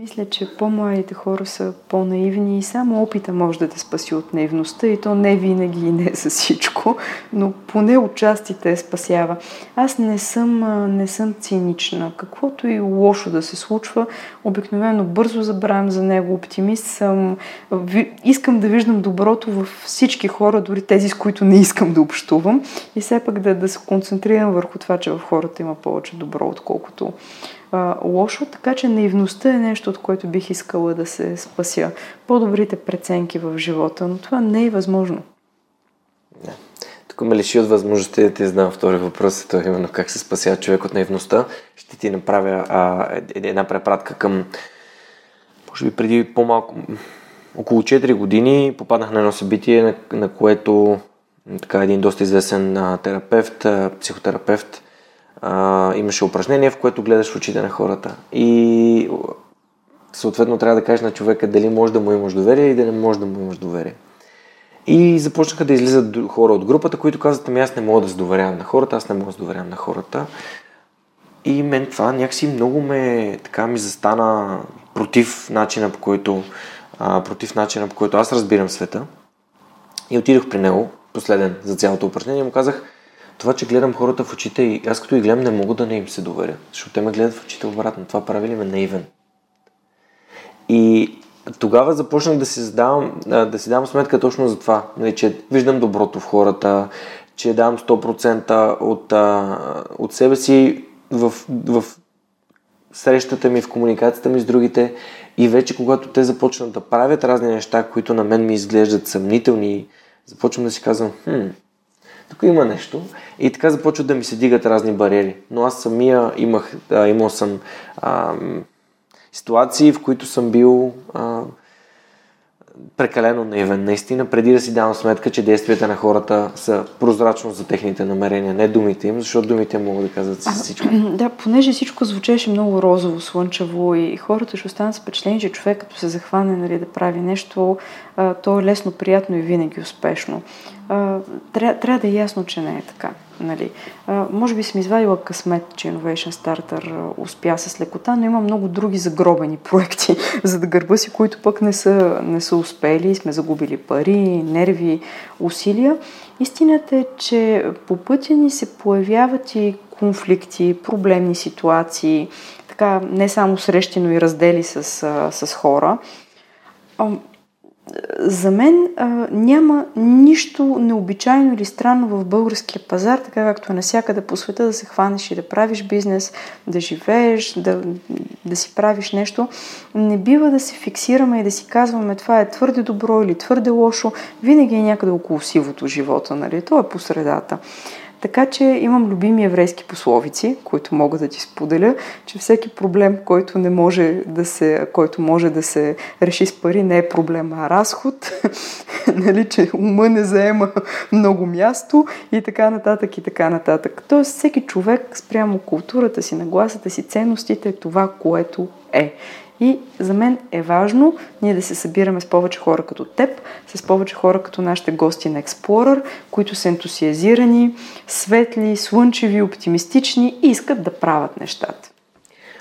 Мисля, че по-младите хора са по-наивни и само опита може да те спаси от наивността и то не винаги и не за всичко, но поне отчасти те спасява. Аз не съм, не съм цинична. Каквото и лошо да се случва, обикновено бързо забравям за него. Оптимист съм. Искам да виждам доброто във всички хора, дори тези, с които не искам да общувам. И все пак да, да се концентрирам върху това, че в хората има повече добро, отколкото а, лошо, така че наивността е нещо, от което бих искала да се спася. По-добрите преценки в живота, но това не е възможно. Тук ме лиши от възможността да ти задам втори въпрос, това е именно как се спасява човек от наивността. Ще ти направя а, ед- една препратка към, може би преди по-малко, около 4 години попаднах на едно събитие, на, на което така, един доста известен а, терапевт, а, психотерапевт, а, имаше упражнение, в което гледаш в очите на хората. И съответно трябва да кажеш на човека дали може да му имаш доверие и да не може да му имаш доверие. И започнаха да излизат хора от групата, които казват, ами аз не мога да се доверявам на хората, аз не мога да се доверявам на хората. И мен това някакси много ме, така ми застана против начина по който, а, против начина по който аз разбирам света. И отидох при него, последен за цялото упражнение, му казах, това, че гледам хората в очите и аз като ги гледам не мога да не им се доверя, защото те ме гледат в очите обратно. Това прави ли ме наивен? И тогава започнах да си, задавам, да си давам сметка точно за това, нали, че виждам доброто в хората, че давам 100% от, от себе си в, в срещата ми, в комуникацията ми с другите и вече когато те започнат да правят разни неща, които на мен ми изглеждат съмнителни, започвам да си казвам, хм, тук има нещо и така започват да ми се дигат разни бариери. Но аз самия имах, а, имал съм а, ситуации, в които съм бил а, прекалено наивен. Наистина, преди да си давам сметка, че действията на хората са прозрачно за техните намерения, не думите им, защото думите могат да казват си всичко. Да, понеже всичко звучеше много розово, слънчево и хората ще останат с впечатление, че човек като се захване нали, да прави нещо, то е лесно, приятно и винаги успешно. А, тря, трябва да е ясно, че не е така. Нали. Може би съм извадила късмет, че Innovation Starter успя с лекота, но има много други загробени проекти за да гърба си, които пък не са, не са успели, сме загубили пари, нерви, усилия. Истината е, че по пътя ни се появяват и конфликти, проблемни ситуации, така не само срещи, но и раздели с, с хора за мен а, няма нищо необичайно или странно в българския пазар, така както е насякъде по света да се хванеш и да правиш бизнес, да живееш, да, да си правиш нещо. Не бива да се фиксираме и да си казваме това е твърде добро или твърде лошо. Винаги е някъде около сивото живота, нали? То е по средата. Така че имам любими еврейски пословици, които мога да ти споделя, че всеки проблем, който, не може да се, който може да се реши с пари, не е проблем, а разход. нали, че ума не заема много място и така нататък и така нататък. Тоест всеки човек спрямо културата си, нагласата си, ценностите е това, което е. И за мен е важно ние да се събираме с повече хора като теб, с повече хора като нашите гости на Explorer, които са ентусиазирани, светли, слънчеви, оптимистични и искат да правят нещата.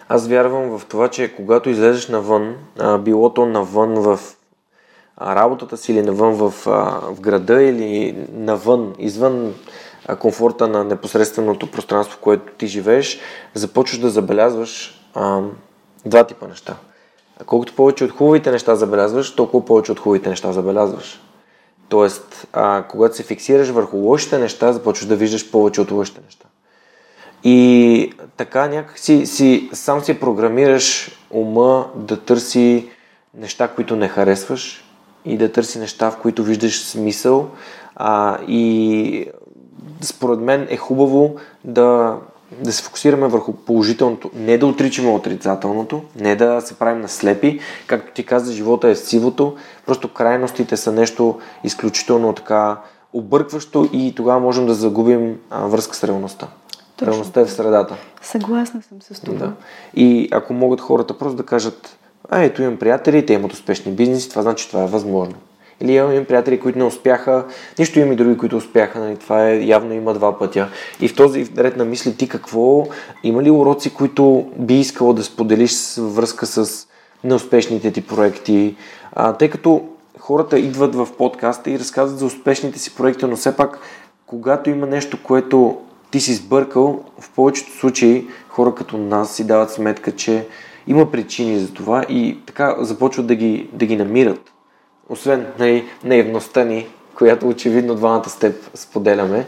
Аз вярвам в това, че когато излезеш навън, било то навън в работата си или навън в, в града или навън, извън комфорта на непосредственото пространство, в което ти живееш, започваш да забелязваш а, два типа неща. Колкото повече от хубавите неща забелязваш, толкова повече от хубавите неща забелязваш. Тоест, а, когато се фиксираш върху лошите неща, започваш да виждаш повече от лошите неща. И така някакси си, сам си програмираш ума да търси неща, които не харесваш и да търси неща, в които виждаш смисъл. А, и според мен е хубаво да да се фокусираме върху положителното, не да отричаме отрицателното, не да се правим на слепи. Както ти каза, живота е сивото, просто крайностите са нещо изключително така объркващо и тогава можем да загубим а, връзка с реалността. Точно. Реалността е в средата. Съгласна съм с това. Да. И ако могат хората просто да кажат, а ето имам приятели, те имат успешни бизнеси, това значи това е възможно. Или имам приятели, които не успяха, нищо има и други, които успяха, нали? това е явно има два пътя. И в този ред на мисли ти какво, има ли уроци, които би искала да споделиш във връзка с неуспешните ти проекти, а, тъй като хората идват в подкаста и разказват за успешните си проекти, но все пак, когато има нещо, което ти си сбъркал, в повечето случаи хора като нас си дават сметка, че има причини за това и така започват да ги, да ги намират. Освен нали, наивността ни, която очевидно двамата с теб споделяме.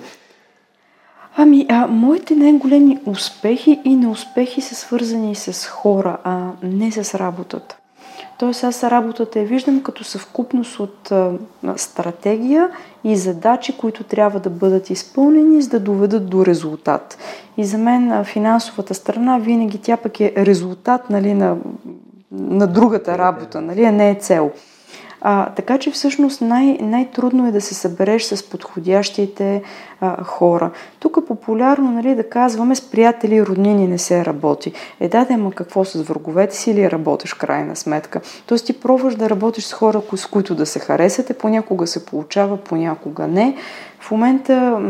Ами, а, моите най-големи успехи и неуспехи са свързани с хора, а не с работата. Тоест аз работата я виждам като съвкупност от а, стратегия и задачи, които трябва да бъдат изпълнени, за да доведат до резултат. И за мен а, финансовата страна винаги тя пък е резултат нали, на, на другата работа, нали, а не е цел. А, така че всъщност най- най-трудно е да се събереш с подходящите а, хора. Тук е популярно нали, да казваме с приятели и роднини не се работи. Е, да, да, ама какво с враговете си или работиш крайна сметка? Тоест ти пробваш да работиш с хора, с които да се харесате, понякога се получава, понякога не. В момента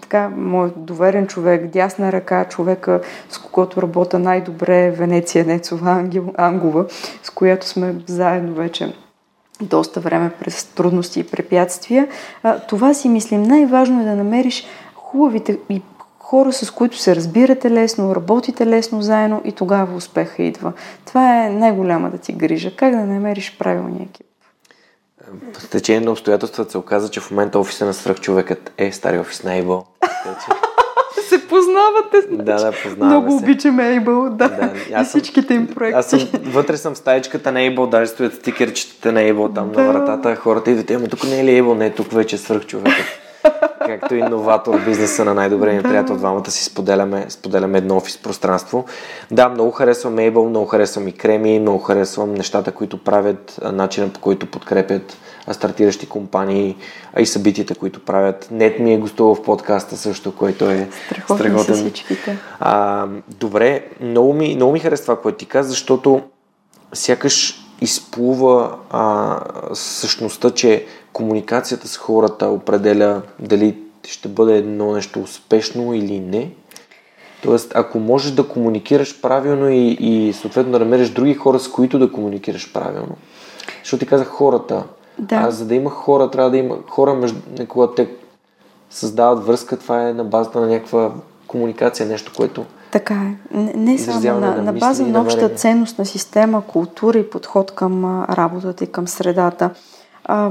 така, моят доверен човек, дясна ръка, човека, с когото работя най-добре, Венеция Нецова Ангел, Ангова, с която сме заедно вече доста време през трудности и препятствия. Това си мислим. Най-важно е да намериш хубавите и хора, с които се разбирате лесно, работите лесно заедно и тогава успеха идва. Това е най-голямата ти грижа. Как да намериш правилния екип? В течение на обстоятелствата се оказа, че в момента офиса на свръхчовекът е стари офис на Able. познавате. Значи. Да, да, познаваме Много се. обичаме Able, да. да и всичките им проекти. Аз съм, вътре съм в стаечката на Able, даже стоят стикерчетата на Able там да. на вратата. Хората идват, ама тук не е ли Able? Не, тук вече е свръхчовекът. Както иноватор бизнеса на най-добрия ми да. приятел, двамата си споделяме, споделяме едно офис пространство. Да, много харесвам Able, много харесвам и Креми, много харесвам нещата, които правят, начина по който подкрепят стартиращи компании, а и събитията, които правят. Нет ми е гостувал в подкаста също, което е страхотен. всичките. А, добре, много ми, много ми харесва това, което ти каза, защото сякаш изплува а, същността, че комуникацията с хората определя дали ще бъде едно нещо успешно или не. Тоест, ако можеш да комуникираш правилно и, и съответно да намериш други хора, с които да комуникираш правилно. Защото ти казах хората. Да. А за да има хора, трябва да има хора, между, когато те създават връзка, това е на базата на някаква комуникация, нещо, което Така е. Не, не само на, на база на обща ценностна система, култура и подход към работата и към средата. А,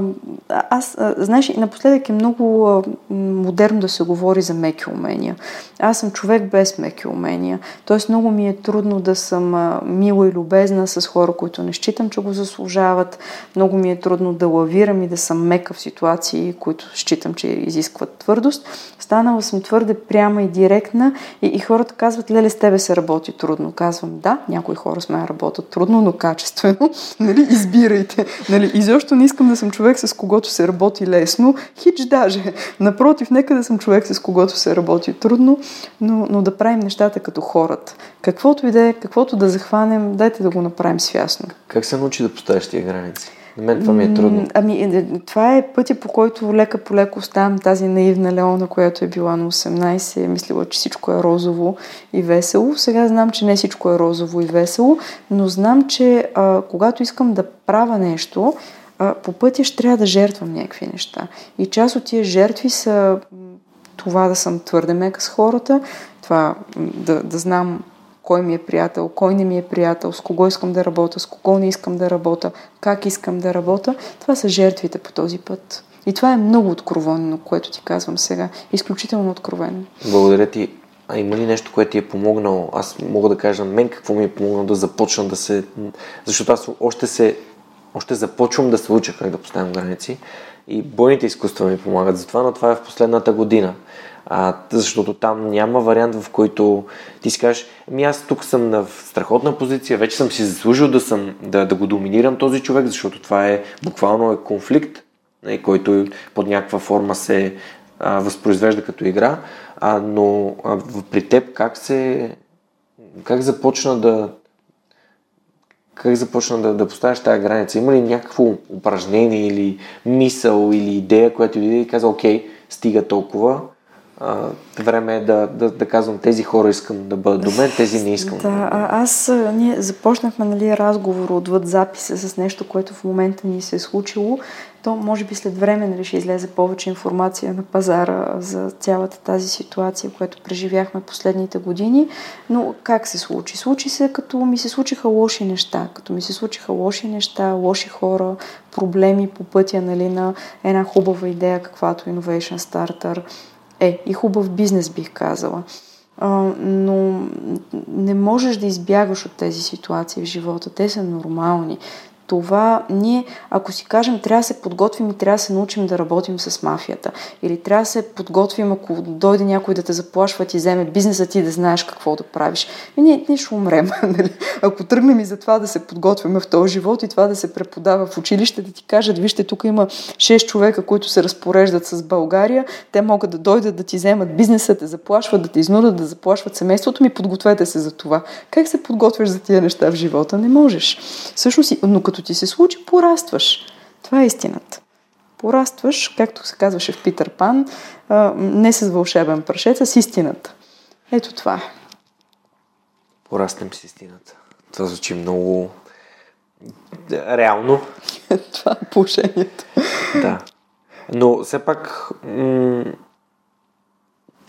аз, а, знаеш, напоследък е много а, модерно да се говори за меки умения. Аз съм човек без меки умения. Тоест много ми е трудно да съм а, мила и любезна с хора, които не считам, че го заслужават. Много ми е трудно да лавирам и да съм мека в ситуации, които считам, че изискват твърдост. Станала съм твърде пряма и директна и, и хората казват, леле, с тебе се работи трудно. Казвам, да, някои хора с мен работят трудно, но качествено. нали, избирайте. Нали, изобщо не искам да съм човек, с когото се работи лесно. Хич даже. Напротив, нека да съм човек, с когото се работи трудно, но, но да правим нещата като хората. Каквото и да е, каквото да захванем, дайте да го направим свясно. Как се научи да поставяш тия граници? На мен това ми е трудно. Ами, е, е, това е пътя, по който лека по леко оставам тази наивна Леона, която е била на 18, е мислила, че всичко е розово и весело. Сега знам, че не всичко е розово и весело, но знам, че а, когато искам да правя нещо, по пътя ще трябва да жертвам някакви неща. И част от тия жертви са това да съм твърде мека с хората, това да, да знам кой ми е приятел, кой не ми е приятел, с кого искам да работя, с кого не искам да работя, как искам да работя. Това са жертвите по този път. И това е много откровенно, което ти казвам сега. Изключително откровенно. Благодаря ти. А има ли нещо, което ти е помогнало? Аз мога да кажа мен какво ми е помогнало да започна да се... Защото аз още се... Още започвам да се уча как да поставям граници и бойните изкуства ми помагат за това, но това е в последната година. А, защото там няма вариант, в който ти си кажеш, ми аз тук съм на страхотна позиция, вече съм си заслужил да, съм, да, да го доминирам този човек, защото това е буквално е конфликт, който под някаква форма се а, възпроизвежда като игра, а, но а, при теб как се как започна да как започна да, да поставяш тази граница? Има ли някакво упражнение или мисъл или идея, която ти и каза, окей, стига толкова, а, време е да, да, да казвам тези хора искам да бъдат до мен, тези не искам. Да, а, аз, ние започнахме нали, разговор отвъд записа с нещо, което в момента ни се е случило. То може би след време нали, ще излезе повече информация на пазара за цялата тази ситуация, която преживяхме последните години. Но как се случи? Случи се като ми се случиха лоши неща. Като ми се случиха лоши неща, лоши хора, проблеми по пътя нали, на една хубава идея, каквато Innovation Starter е. И хубав бизнес бих казала. Но не можеш да избягаш от тези ситуации в живота. Те са нормални. Това ние, ако си кажем, трябва да се подготвим и трябва да се научим да работим с мафията. Или трябва да се подготвим, ако дойде някой да те заплашва, ти вземе бизнеса ти да знаеш какво да правиш. И ние, ние ще умрем. Нали? Ако тръгнем и за това да се подготвяме в този живот и това да се преподава в училище, да ти кажат, вижте, тук има 6 човека, които се разпореждат с България, те могат да дойдат да ти вземат бизнеса, да заплашват, да те изнудат, да заплашват семейството ми, подгответе се за това. Как се подготвяш за тия неща в живота? Не можеш. Всъщност, но като ти се случи, порастваш. Това е истината. Порастваш, както се казваше в Питър Пан, не с вълшебен прашец, а с истината. Ето това е. Пораснем с истината. Това звучи много реално. това е положението. Да. Но все пак м-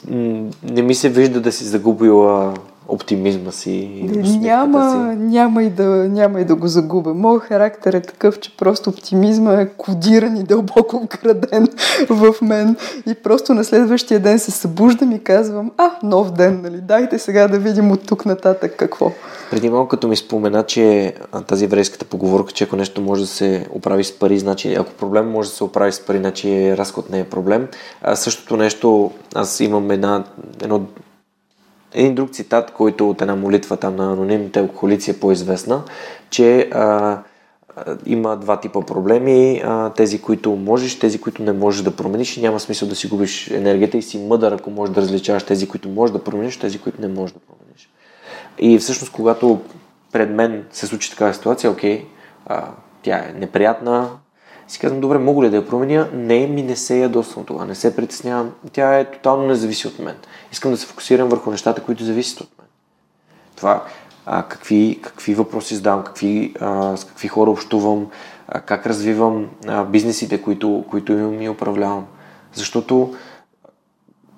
м- не ми се вижда да си загубила оптимизма си и Няма, си. няма, и да, няма и да го загубя. Моят характер е такъв, че просто оптимизма е кодиран и дълбоко вграден в мен. И просто на следващия ден се събуждам и казвам, а, нов ден, нали? Дайте сега да видим от тук нататък какво. Преди малко като ми спомена, че тази еврейската поговорка, че ако нещо може да се оправи с пари, значи ако проблем може да се оправи с пари, значи разход не е проблем. А, същото нещо, аз имам една, едно, един друг цитат, който от една молитва там на анонимните алкохолици е по-известна, че а, има два типа проблеми. А, тези, които можеш, тези, които не можеш да промениш и няма смисъл да си губиш енергията и си мъдър, ако можеш да различаваш тези, които можеш да промениш, тези, които не можеш да промениш. И всъщност, когато пред мен се случи такава ситуация, окей, а, тя е неприятна, си казвам, добре, мога ли да я променя? Не, ми не се ядосвам това, не се притеснявам. Тя е тотално не зависи от мен. Искам да се фокусирам върху нещата, които зависят от мен. Това, а, какви, какви въпроси задавам, какви, а, с какви хора общувам, а, как развивам а, бизнесите, които, които имам и управлявам. Защото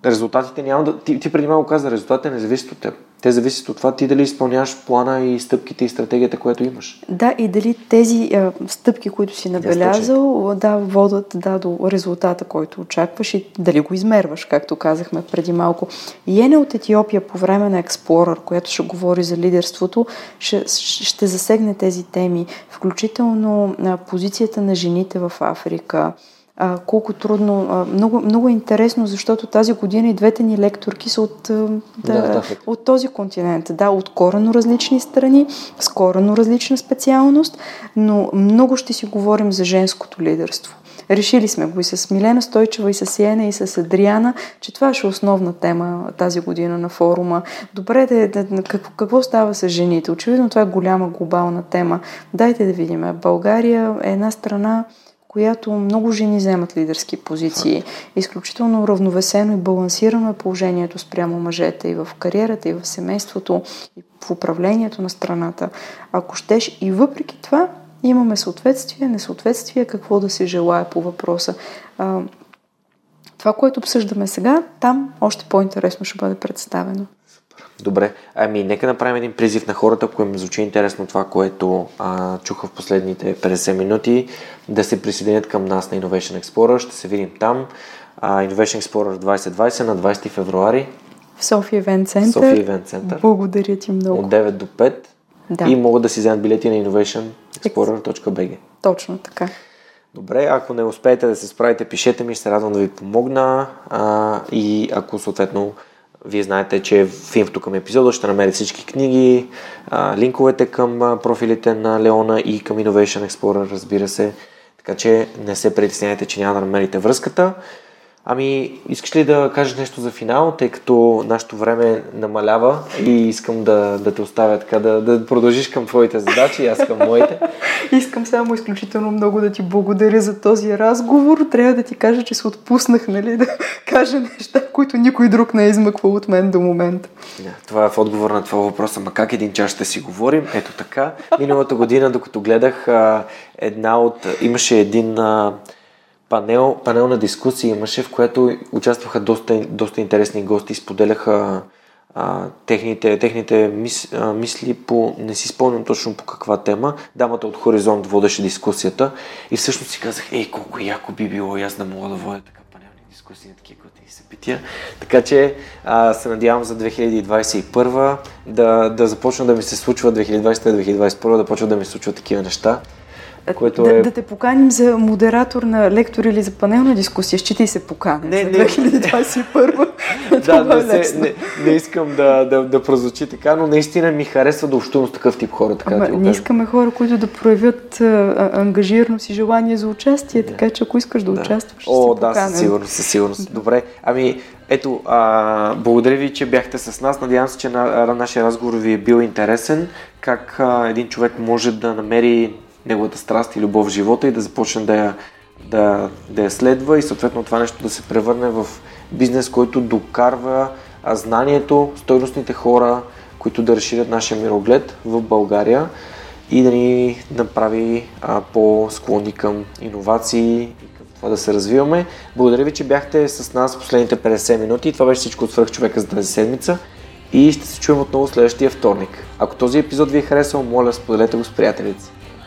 резултатите няма да... Ти, ти преди малко каза, резултатите не зависят от теб. Те зависят от това ти дали изпълняваш плана и стъпките и стратегията, която имаш. Да, и дали тези а, стъпки, които си набелязал, да, водят да, до резултата, който очакваш и дали го измерваш, както казахме преди малко. Йене от Етиопия по време на Explorer, която ще говори за лидерството, ще, ще засегне тези теми, включително а, позицията на жените в Африка, а, колко трудно. А, много, много интересно, защото тази година и двете ни лекторки са от, да, да, от този континент. Да, от корено различни страни, с корено различна специалност, но много ще си говорим за женското лидерство. Решили сме го и с Милена Стойчева, и с Йена, и с Адриана, че това ще е основна тема тази година на форума. Добре, да, да, какво, какво става с жените? Очевидно това е голяма глобална тема. Дайте да видим. България е една страна, която много жени вземат лидерски позиции. Изключително равновесено и балансирано е положението спрямо мъжете и в кариерата, и в семейството, и в управлението на страната. Ако щеш и въпреки това, имаме съответствие, несъответствие, какво да се желая по въпроса. Това, което обсъждаме сега, там още по-интересно ще бъде представено. Добре, ами нека направим един призив на хората, ако им звучи интересно това, което а, чуха в последните 50 минути, да се присъединят към нас на Innovation Explorer. Ще се видим там. А, Innovation Explorer 2020 на 20 февруари. В София Евент Център. София Евент Център. Благодаря ти много. От 9 до 5. Да. И могат да си вземат билети на innovationexplorer.bg. Точно така. Добре, ако не успеете да се справите, пишете ми, ще се радвам да ви помогна. А, и ако съответно вие знаете, че в инфото към епизода ще намерите всички книги, линковете към профилите на Леона и към Innovation Explorer, разбира се. Така че не се притесняйте, че няма да намерите връзката. Ами, искаш ли да кажеш нещо за финал, тъй като нашето време намалява и искам да, да те оставя така, да, да продължиш към твоите задачи и аз към моите. искам само изключително много да ти благодаря за този разговор. Трябва да ти кажа, че се отпуснах, нали, да кажа неща, които никой друг не е измъквал от мен до момента. Това е в отговор на това въпрос, ама как един час ще си говорим? Ето така. Миналата година, докато гледах една от... Имаше един панел, панелна дискусия имаше, в която участваха доста, доста интересни гости, споделяха а, техните, техните мис, а, мисли по, не си спомням точно по каква тема, дамата от Хоризонт водеше дискусията и всъщност си казах, ей, колко яко би било и аз да мога да водя така панелни дискусии на такива готини събития. Така че а, се надявам за 2021 да, да започна да ми се случва 2020-2021 да почва да ми се случват такива неща. Което да, е... да те поканим за модератор на лектор или за панелна дискусия. Считай се поканен не, за 2021. да, не, се, не, не искам да, да, да прозвучи така, но наистина ми харесва да общувам с такъв тип хора. Така Ама, не искаме хора, които да проявят а, ангажираност и желание за участие, да. така че ако искаш да, да. участваш, О, да, със сигурност, със сигурност. Да. Добре, ами ето, а, благодаря ви, че бяхте с нас. Надявам се, че на, нашия разговор ви е бил интересен. Как а, един човек може да намери неговата страст и любов в живота и да започне да я, да, да я следва и съответно това нещо да се превърне в бизнес, който докарва знанието, стойностните хора, които да разширят нашия мироглед в България и да ни направи а, по-склонни към иновации и към това да се развиваме. Благодаря ви, че бяхте с нас последните 50 минути. Това беше всичко от свърх човека за тази седмица и ще се чуем отново следващия вторник. Ако този епизод ви е харесал, моля споделете го с приятелите.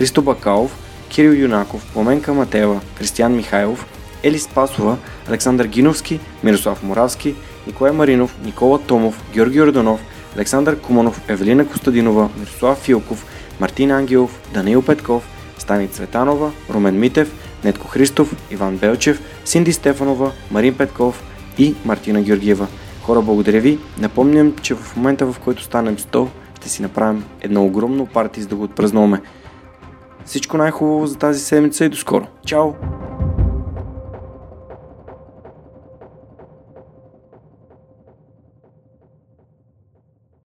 Христо Бакалов, Кирил Юнаков, Поменка Матева, Кристиян Михайлов, Ели Спасова, Александър Гиновски, Мирослав Моравски, Николай Маринов, Никола Томов, Георги Орданов, Александър Куманов, Евелина Костадинова, Мирослав Филков, Мартин Ангелов, Даниил Петков, Стани Цветанова, Румен Митев, Нетко Христов, Иван Белчев, Синди Стефанова, Марин Петков и Мартина Георгиева. Хора, благодаря ви. Напомням, че в момента в който станем 100, ще си направим едно огромно парти, за да го отпразнуваме. Всичко най-хубаво за тази седмица и до скоро. Чао!